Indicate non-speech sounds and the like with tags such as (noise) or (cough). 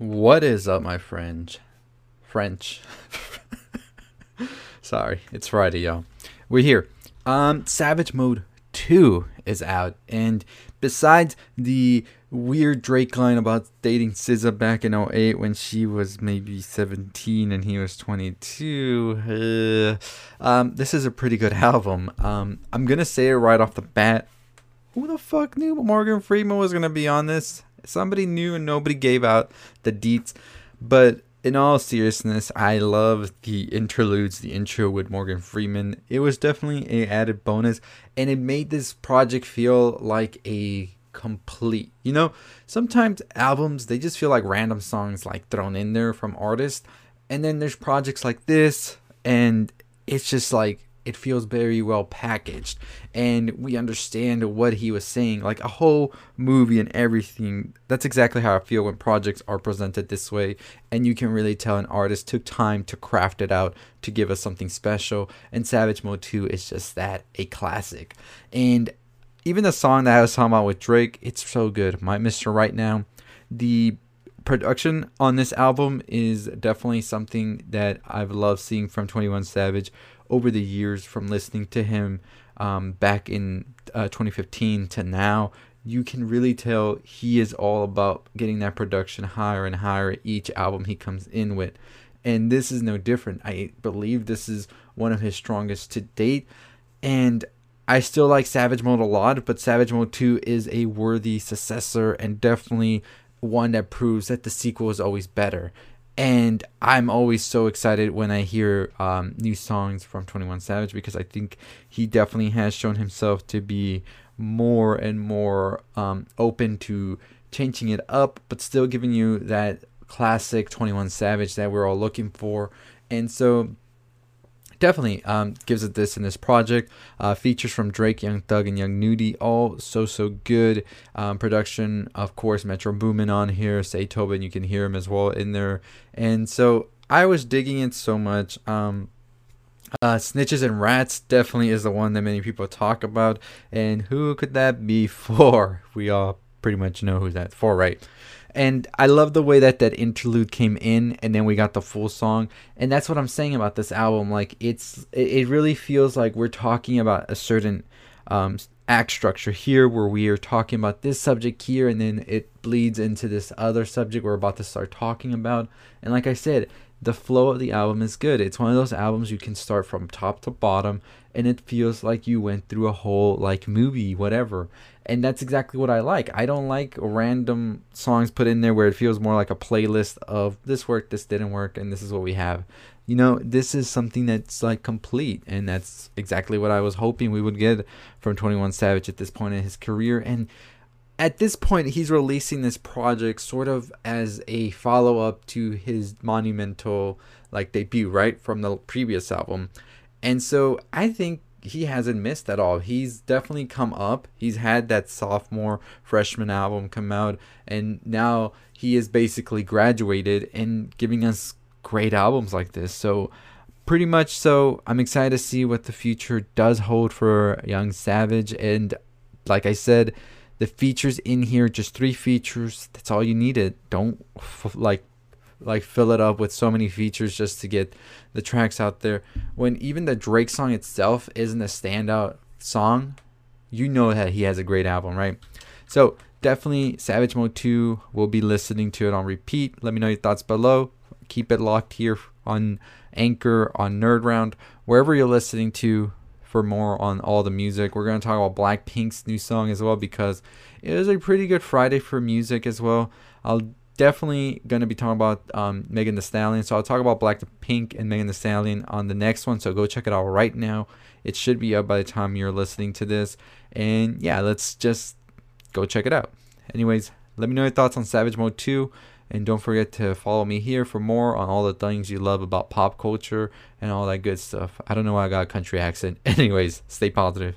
What is up, my friend? French. (laughs) Sorry, it's Friday, y'all. We're here. Um, Savage Mode 2 is out, and besides the weird Drake line about dating SZA back in 08 when she was maybe 17 and he was 22, uh, um, this is a pretty good (laughs) album. Um, I'm gonna say it right off the bat. Who the fuck knew Morgan Freeman was gonna be on this? Somebody knew and nobody gave out the deets. But in all seriousness, I love the interludes, the intro with Morgan Freeman. It was definitely a added bonus, and it made this project feel like a complete. You know, sometimes albums they just feel like random songs like thrown in there from artists, and then there's projects like this, and it's just like it feels very well packaged. And we understand what he was saying like a whole movie and everything. That's exactly how i feel when projects are presented this way. And you can really tell an artist took time to craft it out to give us something special. And savage mode 2 is just that a classic. And even the song that i was talking about with drake it's so good. My mr right now. The production on this album is definitely something that I've loved seeing from 21 Savage over the years from listening to him um, back in uh, 2015 to now. You can really tell he is all about getting that production higher and higher each album he comes in with. And this is no different. I believe this is one of his strongest to date. And I still like Savage Mode a lot, but Savage Mode 2 is a worthy successor and definitely one that proves that the sequel is always better. And I'm always so excited when I hear um, new songs from 21 Savage because I think he definitely has shown himself to be more and more um, open to changing it up, but still giving you that classic 21 Savage that we're all looking for. And so definitely um, gives it this in this project. Uh, features from Drake, Young Thug, and Young Nudy, all so so good. Um, production, of course, Metro Boomin on here, Say Tobin, you can hear him as well in there, and so I was digging it so much. Um, uh, Snitches and Rats definitely is the one that many people talk about, and who could that be (laughs) for? We all pretty much know who that's for, right? And I love the way that that interlude came in, and then we got the full song. And that's what I'm saying about this album. Like it's, it really feels like we're talking about a certain um, act structure here, where we are talking about this subject here, and then it bleeds into this other subject we're about to start talking about. And like I said, the flow of the album is good. It's one of those albums you can start from top to bottom and it feels like you went through a whole like movie whatever. And that's exactly what I like. I don't like random songs put in there where it feels more like a playlist of this worked, this didn't work and this is what we have. You know, this is something that's like complete and that's exactly what I was hoping we would get from 21 Savage at this point in his career and at this point he's releasing this project sort of as a follow-up to his monumental like debut right from the previous album. And so i think he hasn't missed at all. He's definitely come up. He's had that sophomore freshman album come out and now he is basically graduated and giving us great albums like this. So pretty much so i'm excited to see what the future does hold for young savage. And like i said the features in here just three features that's all you needed. Don't like like fill it up with so many features just to get the tracks out there. When even the drake song itself isn't a standout song you know that he has a great album right? So definitely savage mode 2 we'll be listening to it on repeat. Let me know your thoughts below. Keep it locked here on anchor on nerd round wherever you're listening to for more on all the music. We're going to talk about Blackpink's new song as well because it is a pretty good Friday for music as well. I'll definitely going to be talking about um, Megan Thee Stallion. So I'll talk about Blackpink and Megan Thee Stallion on the next one. So go check it out right now. It should be up by the time you're listening to this. And yeah, let's just go check it out. Anyways, let me know your thoughts on Savage Mode 2. And don't forget to follow me here for more on all the things you love about pop culture and all that good stuff. I don't know why I got a country accent. (laughs) Anyways, stay positive.